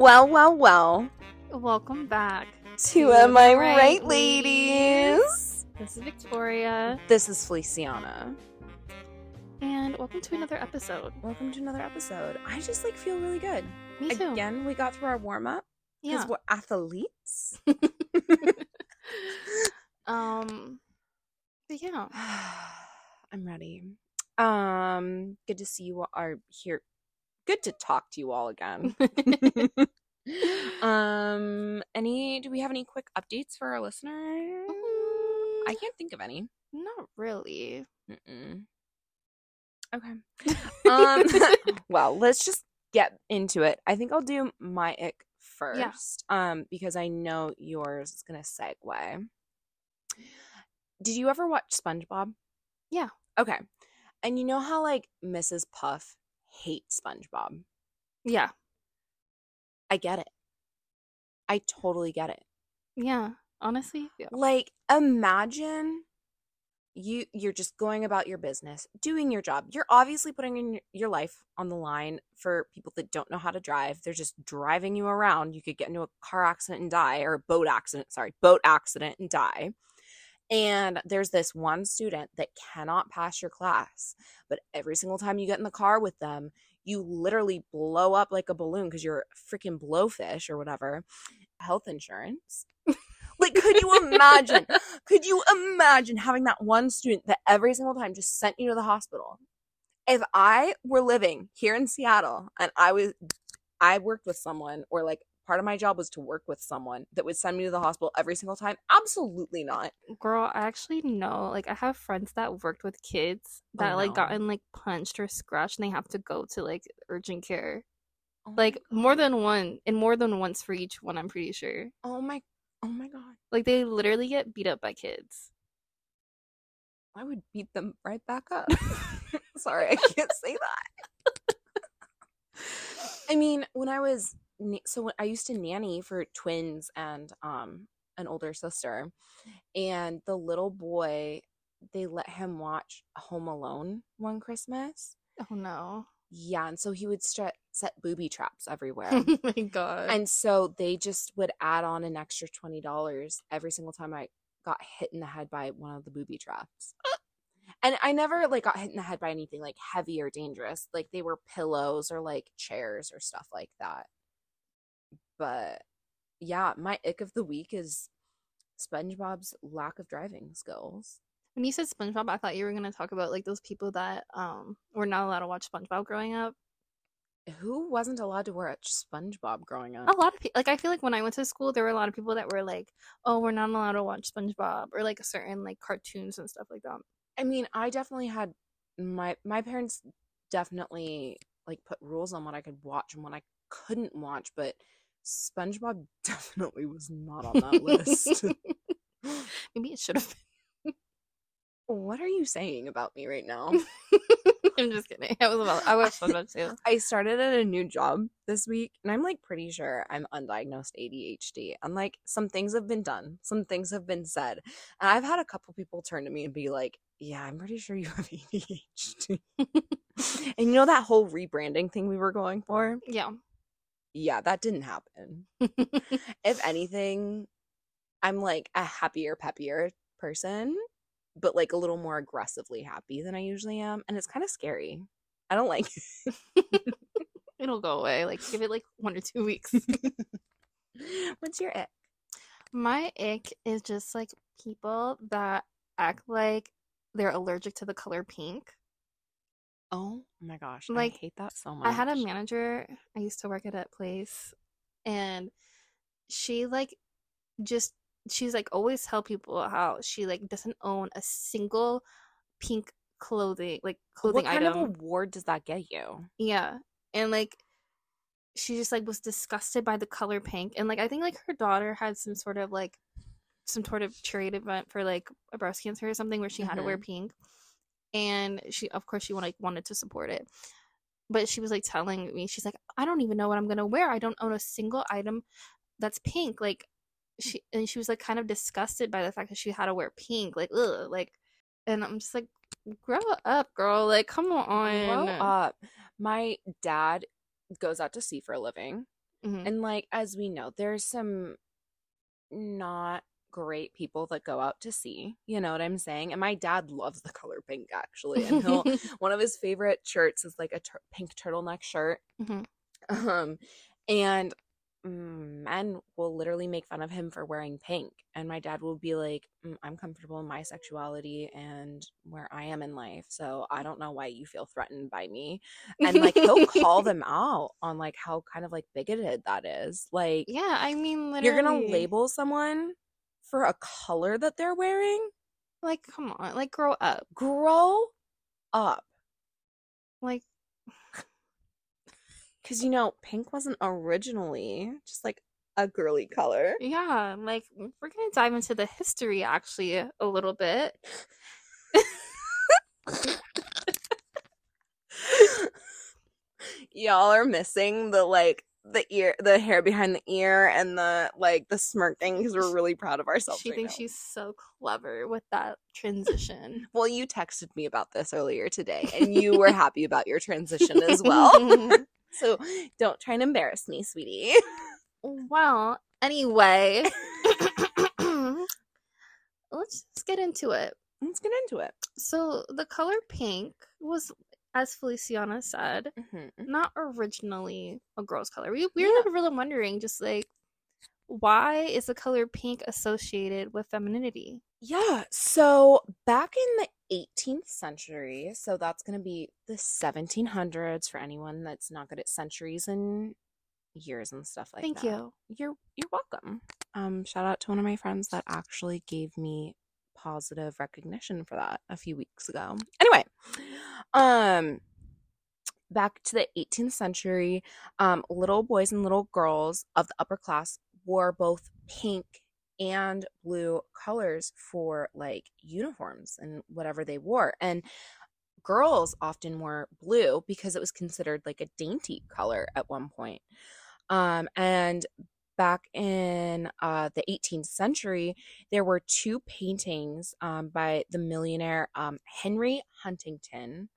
Well, well, well. Welcome back To Am I Right, ladies? This is Victoria, This is Feliciana. and welcome to another episode. Welcome to another episode. I just like feel really good. Me too. Again, we got through our warm up because yeah. we're athletes. Um. But yeah. I'm ready. Um, good to see you all are here. Good to talk to you all again. um, any? Do we have any quick updates for our listeners? I can't think of any. Not really. Mm-mm. Okay. Um, well, let's just get into it. I think I'll do my ick first. Um, because I know yours is gonna segue. Did you ever watch SpongeBob? Yeah. Okay. And you know how like Mrs. Puff hates SpongeBob? Yeah. I get it. I totally get it. Yeah. Honestly. Yeah. Like imagine you you're just going about your business, doing your job. You're obviously putting in your- your life on the line for people that don't know how to drive. They're just driving you around. You could get into a car accident and die or a boat accident, sorry, boat accident and die. And there's this one student that cannot pass your class, but every single time you get in the car with them, you literally blow up like a balloon because you're freaking blowfish or whatever. Health insurance. Like, could you imagine? could you imagine having that one student that every single time just sent you to the hospital? If I were living here in Seattle and I was, I worked with someone, or like part of my job was to work with someone that would send me to the hospital every single time, absolutely not. Girl, I actually know. Like, I have friends that worked with kids that Oh, like no. gotten like punched or scratched, and they have to go to like urgent care. Oh Like more than one, and more than once for each one. I'm pretty sure. oh my, oh my God. Like they literally get beat up by kids. I would beat them right back up. Sorry, I can't say that. I mean, when I was so I used to nanny for twins and um an older sister, and the little boy, they let him watch Home Alone one Christmas. Oh no. Yeah, and so he would stre- set booby traps everywhere. Oh my god. And so they just would add on an extra twenty dollars every single time I got hit in the head by one of the booby traps. And I never like got hit in the head by anything like heavy or dangerous. Like they were pillows or like chairs or stuff like that. But yeah, my ick of the week is SpongeBob's lack of driving skills. when you said SpongeBob, I thought you were gonna talk about like those people that um were not allowed to watch SpongeBob growing up. Who wasn't allowed to watch SpongeBob growing up? A lot of people, like I feel like when I went to school, there were a lot of people that were like, "Oh, we're not allowed to watch SpongeBob" or like certain like cartoons and stuff like that. I mean, I definitely had my my parents definitely like put rules on what I could watch and what I couldn't watch, but SpongeBob definitely was not on that list. Maybe it should have what are you saying about me right now? I'm just kidding. I was about. I watched SpongeBob too. I started at a new job this week and I'm like pretty sure I'm undiagnosed ADHD. I'm like some things have been done, some things have been said. And I've had a couple people turn to me and be like, "Yeah, I'm pretty sure you have ADHD." and you know that whole rebranding thing we were going for? Yeah. Yeah, that didn't happen. if anything, I'm like a happier, peppier person, but like a little more aggressively happy than I usually am. And it's kind of scary. I don't like It'll go away. Like give it like one or two weeks. What's your ick? My ick is just like people that act like they're allergic to the color pink. Oh my gosh. Like, I hate that so much. I had a manager, I used to work at a place, and she like just she's like always tell people how she like doesn't own a single pink clothing like clothing What kind item. of award does that get you? Yeah. And like she just like was disgusted by the color pink. And like I think like her daughter had some sort of like some sort of charity event for like a breast cancer or something where she had to wear mm-hmm. pink. And she of course she wanted like, wanted to support it. But she was like telling me, she's like, I don't even know what I'm gonna wear. I don't own a single item that's pink. Like she and she was like kind of disgusted by the fact that she had to wear pink. Like, ugh, like and I'm just like, grow up, girl. Like, come on. Grow up. My dad goes out to sea for a living Mhm. And like as we know, there's some not great people that go out to sea. You know what I'm saying? And my dad loves the color pink actually. And he'll one of his favorite shirts is like a tur- pink turtleneck shirt. Mhm. Um and mm, men will literally make fun of him for wearing pink and my dad will be like "Mm, i'm comfortable in my sexuality and where i am in life so i don't know why you feel threatened by me and like he'll call them out on like how kind of like bigoted that is like yeah, I mean, literally, you're gonna label someone for a color that they're wearing? Like, come on, like, grow up, grow up. Like, because you know pink wasn't originally just like a girly color. Yeah, like, we're gonna dive into the history actually a little bit. y'all are missing the like the ear the hair behind the ear and the like the smirking because we're really proud of ourselves She right thinks now. she's so clever with that transition. well you texted me about this earlier today and you were happy about your transition as well so don't try and embarrass me sweetie well, anyway, let's just get into it. let's get into it So, the color pink was, as Feliciana said, Mhm. not originally a girl's color. We we were really wondering, just like, why is the color pink associated with femininity? Yeah, so back in the 18th century, so that's going to be the 1700s for anyone that's not good at centuries and years and stuff like Thank that. Thank you. You're you're welcome. Um shout out to one of my friends that actually gave me positive recognition for that a few weeks ago. Anyway, um back to the 18th century, um little boys and little girls of the upper class wore both pink and blue colors for like uniforms and whatever they wore. And girls often wore blue because it was considered like a dainty color at one point. Um, and back in uh, the 18th century, there were two paintings um, by the millionaire um, Henry Huntington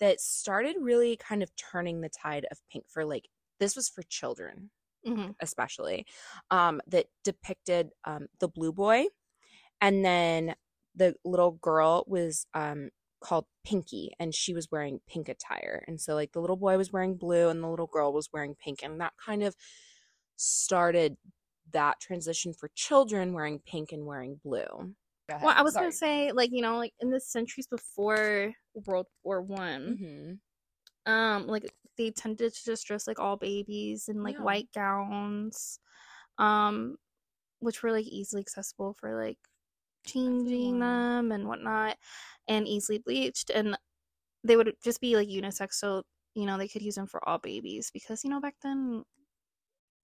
that started really kind of turning the tide of pink for like, this was for children hmm especially um, that depicted um, the blue boy and then the little girl was um, called Pinkie and she was wearing pink attire and so like the little boy was wearing blue and the little girl was wearing pink and that kind of started that transition for children wearing pink and wearing blue. Well, I was gonna say, like, you know, like in the centuries before World War One, hmm um, like they tended to just dress like all babies in like Yeah. white gowns, um, which were like easily accessible for like changing them and whatnot, and easily bleached, and they would just be like unisex, so you know they could use them for all babies because you know back then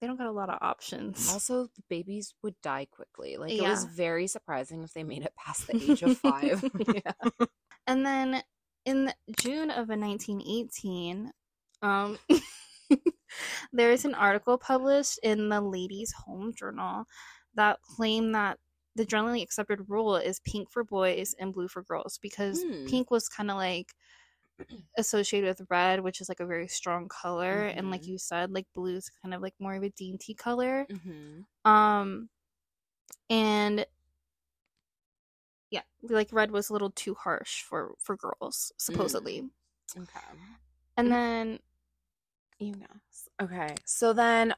they don't got a lot of options. also the babies would die quickly like it was very surprising if they made it past the age of five yeah And then in June of 1918, um, there is an article published in the Ladies' Home Journal that claimed that the generally accepted rule is pink for boys and blue for girls because Hmm. pink was kind of like associated with red, which is like a very strong color, and like Mhm. you said, like blue is kind of like more of a dainty color. hmm Um, and yeah, like red was a little too harsh for for girls, supposedly. okay And Mm. then You know. Okay. So then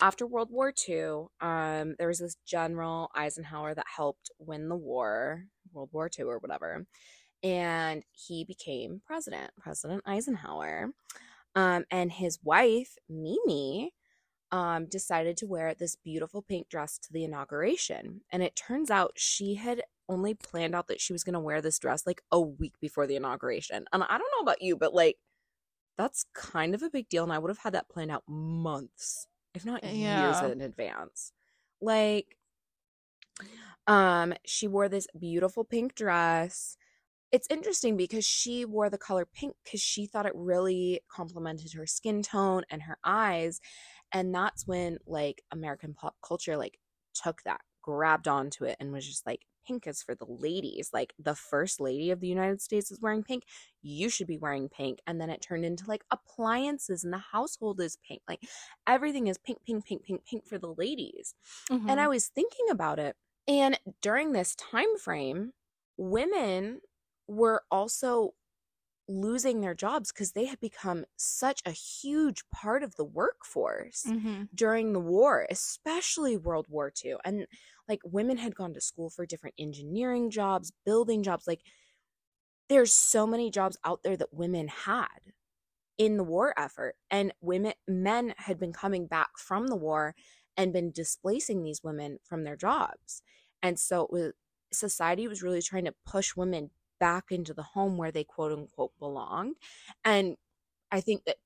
after World War II, um, there was this General Eisenhower that helped win the war, World War II or whatever. And he became president, President Eisenhower. Um, and his wife, Mimi, um, decided to wear this beautiful pink dress to the inauguration. And it turns out she had only planned out that she was going to wear this dress like a week before the inauguration. And I don't know about you, but like, that's kind of a big deal and i would have had that planned out months if not years in advance like um she wore this beautiful pink dress it's interesting because she wore the color pink because she thought it really complemented her skin tone and her eyes and that's when like american pop culture like took that grabbed onto it and was just like pink is for the ladies. Like the first lady of the United States is wearing pink. You should be wearing pink. And then it turned into like appliances and the household is pink. Like everything is pink, pink, pink, pink, pink for the ladies. Mhm. And I was thinking about it. And during this time frame, women were also losing their jobs because they had become such a huge part of the workforce Mhm. during the war, especially World War II. And like women had gone to school for different engineering jobs, building jobs. Like there's so many jobs out there that women had in the war effort. And women men had been coming back from the war and been displacing these women from their jobs. And so it was society was really trying to push women back into the home where they quote unquote belonged. And I think that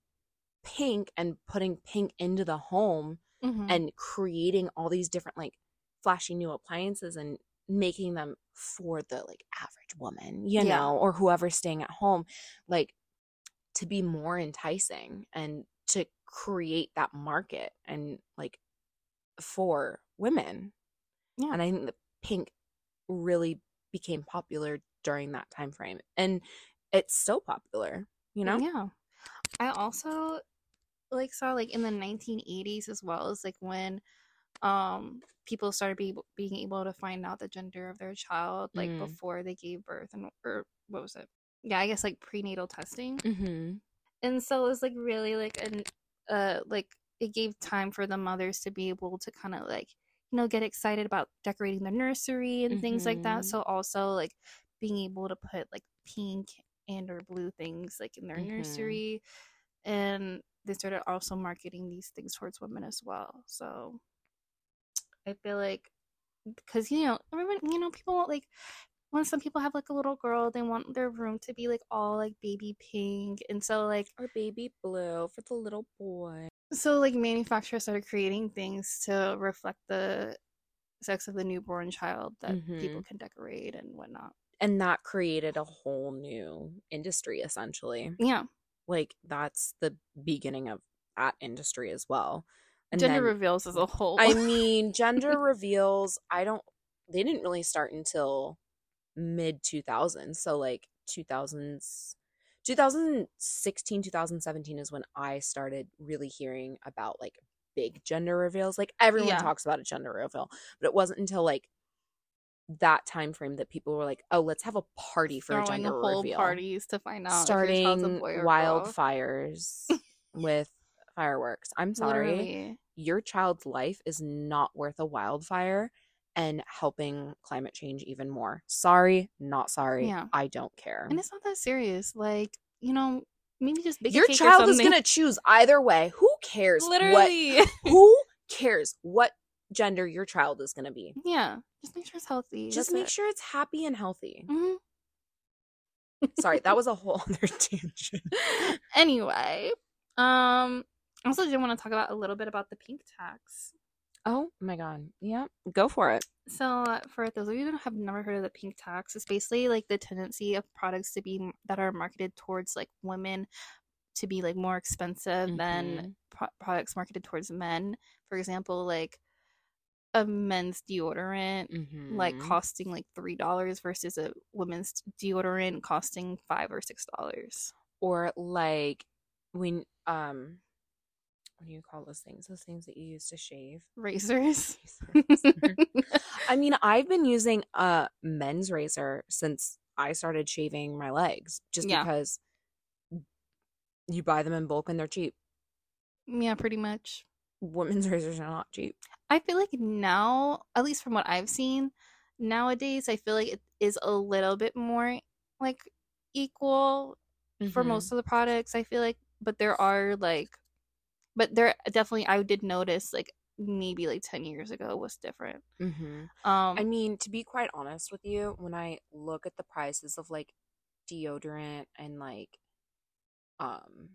pink and putting pink into the home Mhm. and creating all these different like flashy new appliances and making them for the like average woman, you Yeah. know, or whoever's staying at home, like to be more enticing and to create that market and like for women. Yeah. And I think that pink really became popular during that time frame. And it's still popular, you know? Yeah. I also like saw like in the 1980s as well as like when um people started be, being able to find out the gender of their child like Mm. before they gave birth and or what was it? Yeah, I guess like prenatal testing. Mm-hmm. And so it was like really like an uh like it gave time for the mothers to be able to kind of like you know get excited about decorating the nursery and things like that. So also like being able to put like pink and or blue things like in their Mhm. nursery and they started also marketing these things towards women as well. So I feel like because you know everyone you know people want like when some people have like a little girl they want their room to be like all like baby pink and so like Or baby blue for the little boy. so like manufacturers started creating things to reflect the sex of the newborn child that people can decorate and whatnot And that created a whole new industry essentially. yeah Like that's the beginning of that industry as well. And gender then- reveals as a whole I mean, gender reveals, I don't they didn't really start until mid 2000s. So like 2000s 2016 2017 is when I started really hearing about like big gender reveals. Like everyone Yeah. talks about a gender reveal, but it wasn't until like that time frame that people were like, "Oh, let's have a party for a throwing gender whole reveal." parties to find out a starting boy or girl. wildfires with fireworks. I'm sorry Literally. your child's life is not worth a wildfire and helping climate change even more. Sorry, not sorry. Yeah. I don't care. and it's not that serious like you know maybe just a Your child is to choose either way. Who cares what literally who cares what gender your child is going to be? yeah just make sure it's healthy Just That's make it. sure it's happy and healthy. Mhm. Sorry, that was a whole other tangent. anyway um I also did want to talk about a little bit about the pink tax Oh my god. Yeah, go for it. So, uh, for those of you that have never heard of the pink tax, it's basically like the tendency of products to be that are marketed towards like women to be like more expensive Mhm. than pro- products marketed towards men. For example, like a men's deodorant like Mhm. costing like three dollars versus a women's deodorant costing five or six dollars. or like when um what do you call those things? Those things that you use to shave. Razors. I mean, I've been using a men's razor since I started shaving my legs just Yeah. because you buy them in bulk and they're cheap. yeah, pretty much. Women's razors are not cheap. I feel like now, at least from what I've seen, nowadays I feel like it is a little bit more like equal for Mhm. most of the products. I feel like, but there are like, but there definitely I did notice like maybe like ten years ago was different. Mhm. Um, I mean, to be quite honest with you, when I look at the prices of like deodorant and like um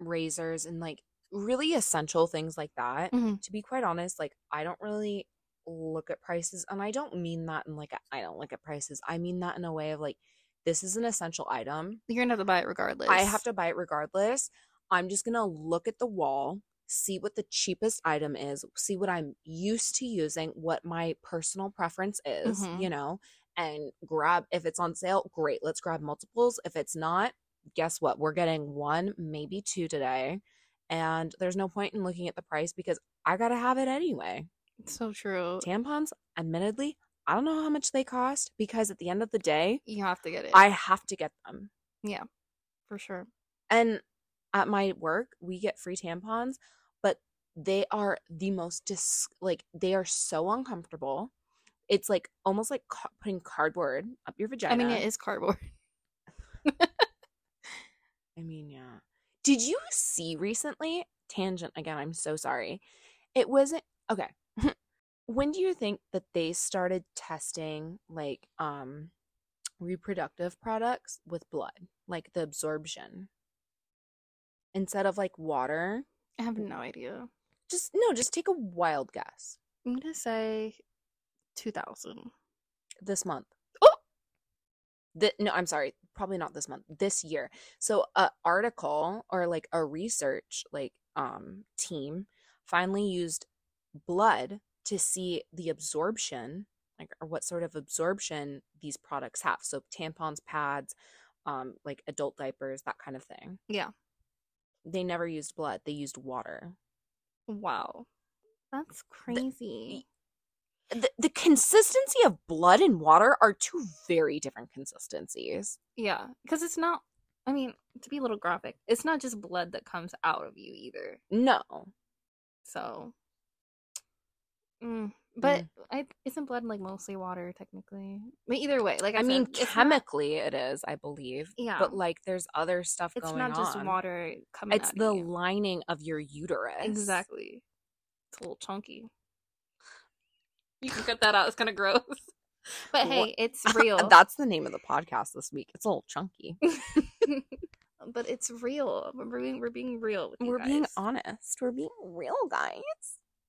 razors and like really essential things like that, Mhm. to be quite honest, like I don't really look at prices and I don't mean that in like I don't look at prices. I mean that in a way of like this is an essential item. you're gonna have to buy it regardless. I have to buy it regardless. I'm just going to look at the wall, see what the cheapest item is, see what I'm used to using, what my personal preference is, Mhm. you know, and grab if it's on sale, great, let's grab multiples. If it's not, guess what? We're getting one, maybe two today. And there's no point in looking at the price because I got to have it anyway. So true. Tampons, admittedly, I don't know how much they cost because at the end of the day, You have to get it. I have to get them. Yeah, for sure. And at my work, we get free tampons, but they are the most dis like they are so uncomfortable. It's like almost like ca- putting cardboard up your vagina. I mean, it is cardboard. I mean, yeah. Did you see recently? Tangent again. I'm so sorry. It wasn't okay. when do you think that they started testing like um reproductive products with blood, like the absorption instead of like water? I have no idea. Just no, just take a wild guess. I'm gonna say 2000. This month. Oh! The, no, I'm sorry. Probably not this month. This year. So a article or like a research like um team finally used blood to see the absorption like or what sort of absorption these products have. So tampons, pads, um like adult diapers, that kind of thing. Yeah. They never used blood. They used water. Wow. That's crazy. The, the consistency of blood and water are two very different consistencies. yeah, because it's not. I mean, to be a little graphic, it's not just blood that comes out of you either. No. So, mm, but I isn't blood like mostly water technically? But either way, like I, I mean, said, not- chemically it is, I believe. Yeah. But like, there's other stuff it's going on. It's not just water coming. It's out the of you. lining of your uterus. exactly. It's a little chunky. You can cut that out. It's kind of gross. But hey, it's real. That's the name of the podcast this week. It's a little chunky. but it's real. We're being we're being real with you We're being honest. We're being real, guys.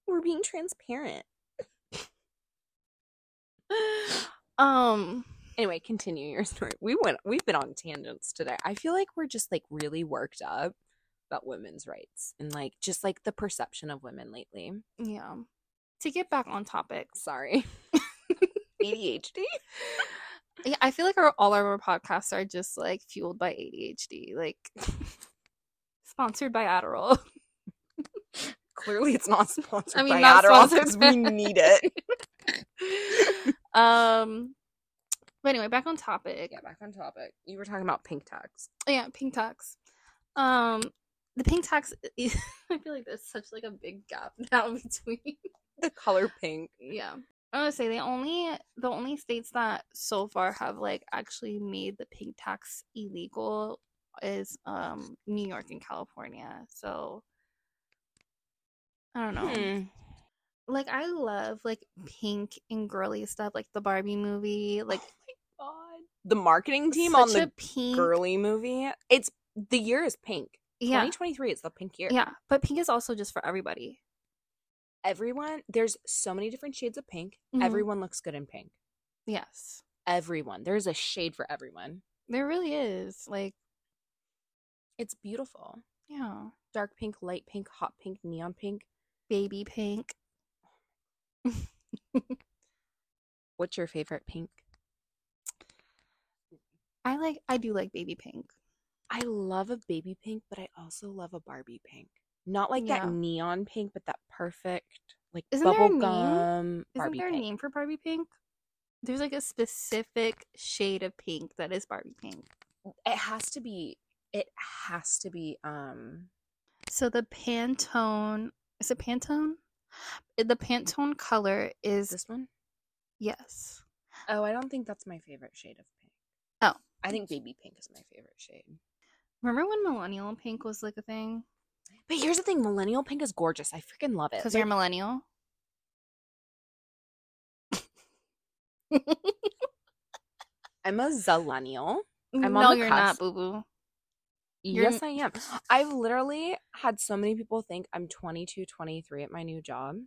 We're being transparent. Um, anyway, continue your story. We went. We've been on tangents today. I feel like we're just like really worked up about women's rights and like just like the perception of women lately. yeah. To get back on topic, Sorry. ADHD. yeah, I feel like our all of our podcasts are just like fueled by ADHD, like sponsored by Adderall. Clearly, it's not sponsored I mean, by not Adderall because we need it. um, but anyway, back on topic. yeah, back on topic. You were talking about pink tags. yeah pink tax um the pink tax is, i feel like there's such like a big gap now between The color pink. yeah i want to say the only the only states that so far have like actually made the pink tax illegal is um new york and california so i don't know Hmm. like i love like pink and girly stuff like the barbie movie like God. The marketing team such on the pink girly movie. It's the year is pink. yeah 2023 is the pink year. yeah but pink is also just for everybody Everyone, there's so many different shades of pink. Mhm. Everyone looks good in pink. yes Everyone. There's a shade for everyone. There really is. Like, It's beautiful. yeah. Dark pink, light pink, hot pink, neon pink. Baby pink. What's your favorite pink? I like I do like baby pink. I love a baby pink, but I also love a Barbie pink. Not like Yeah. that neon pink, but that perfect like Isn't bubble gum Isn't Barbie there a pink. name for Barbie pink? There's like a specific shade of pink that is Barbie pink. It has to be. It has to be. Um. So the Pantone is it Pantone? The Pantone color is This one. yes. Oh, I don't think that's my favorite shade of pink. Oh. I think baby pink is my favorite shade. Remember when millennial pink was like a thing? But here's the thing: millennial pink is gorgeous. I freaking love it. Because Like, you're a millennial. I'm a zillennial. I'm on no, you're not, boo boo. Yes, I am. I've literally had so many people think I'm 22, 23 at my new job.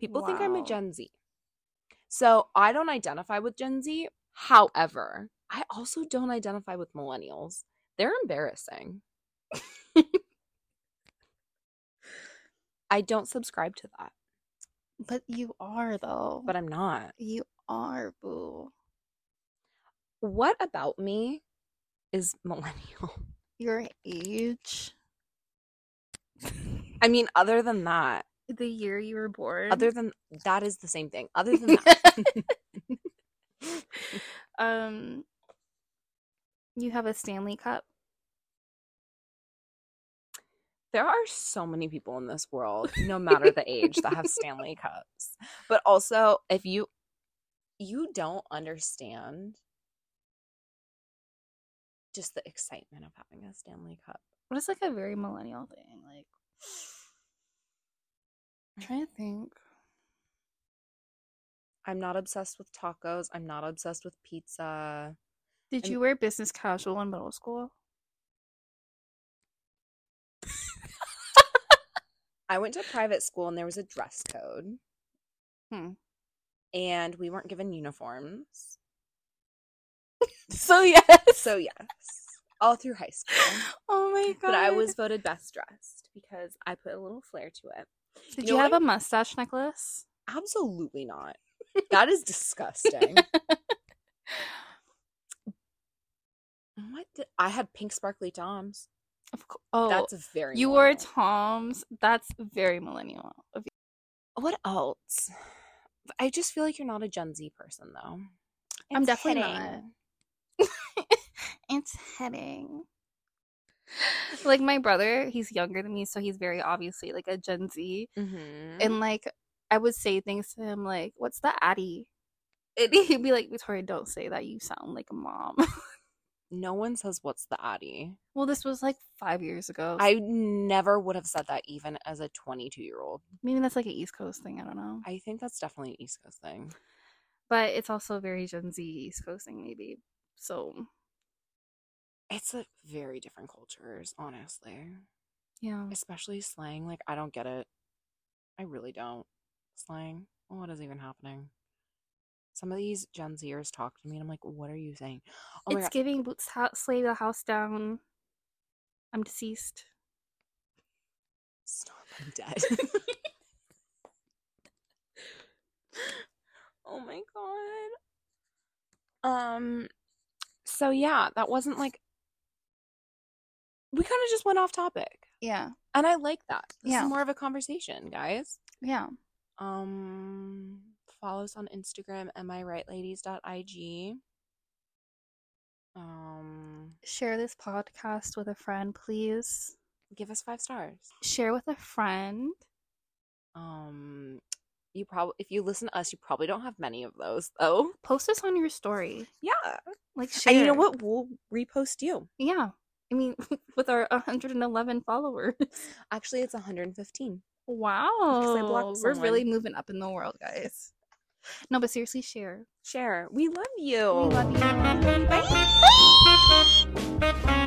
People think I'm a Gen Z. So I don't identify with Gen Z. However, I also don't identify with millennials. They're embarrassing. I don't subscribe to that, But you are though. but I'm not. you are, boo. What about me is millennial? Your age, I mean, other than that, the year you were born. other than that is the same thing. Other than that, um, you have a Stanley Cup. There are so many people in this world, no matter the age, that have Stanley Cups. But also, if you you don't understand just the excitement of having a Stanley Cup. What is like a very millennial thing? Like, I'm trying to think. I'm not obsessed with tacos. I'm not obsessed with pizza. Did I'm- you wear business casual in middle school? I went to a private school and there was a dress code. Hmm. And we weren't given uniforms. So yes. So, yes, all through high school. oh my god. But I was voted best dressed because I put a little flair to it. Did you you, have what? a mustache necklace? Absolutely not. That is disgusting. what? Did, I had pink sparkly toms. Of course. Oh, That's very. you wore. Toms. That's very millennial. What else? I just feel like you're not a Gen Z person, though. I'm definitely hitting. not. it's hitting. Like my brother, he's younger than me, so he's very obviously like a Gen Z. Mhm. And like I would say things to him like, "What's the Addy?" And he'd be like, "Victoria, don't say that. You sound like a mom." no one says what's the Addy. well, this was like five years ago. I never would have said that even as a 22 year old. maybe that's like an East Coast thing. I don't know, I think that's definitely an East Coast thing. but it's also very Gen Z East Coast thing, maybe. So It's a very different cultures, honestly. yeah, Especially slang. Like, I don't get it. I really don't. Slang. What is even happening? Some of these Gen Zers talk to me and I'm like, what are you saying? Oh it's giving boots house, slay the house down. I'm deceased. Stop, I'm dead. oh my god. Um so yeah, that wasn't like we kind of just went off topic. Yeah, And I like that. This Yeah. is more of a conversation, guys. yeah. Um follow us on Instagram, amirightladies.ig. Um Share this podcast with a friend, please. give us five stars. Share with a friend. Um you probably if you listen to us, you probably don't have many of those though. Post us on your story. Yeah. Like share. And you know what? We'll repost you. Yeah. I mean, with our 111 followers. Actually, it's 115. Wow. We're really moving up in the world, guys. No, but seriously, share. Share. We love you. We love you. Bye. Bye.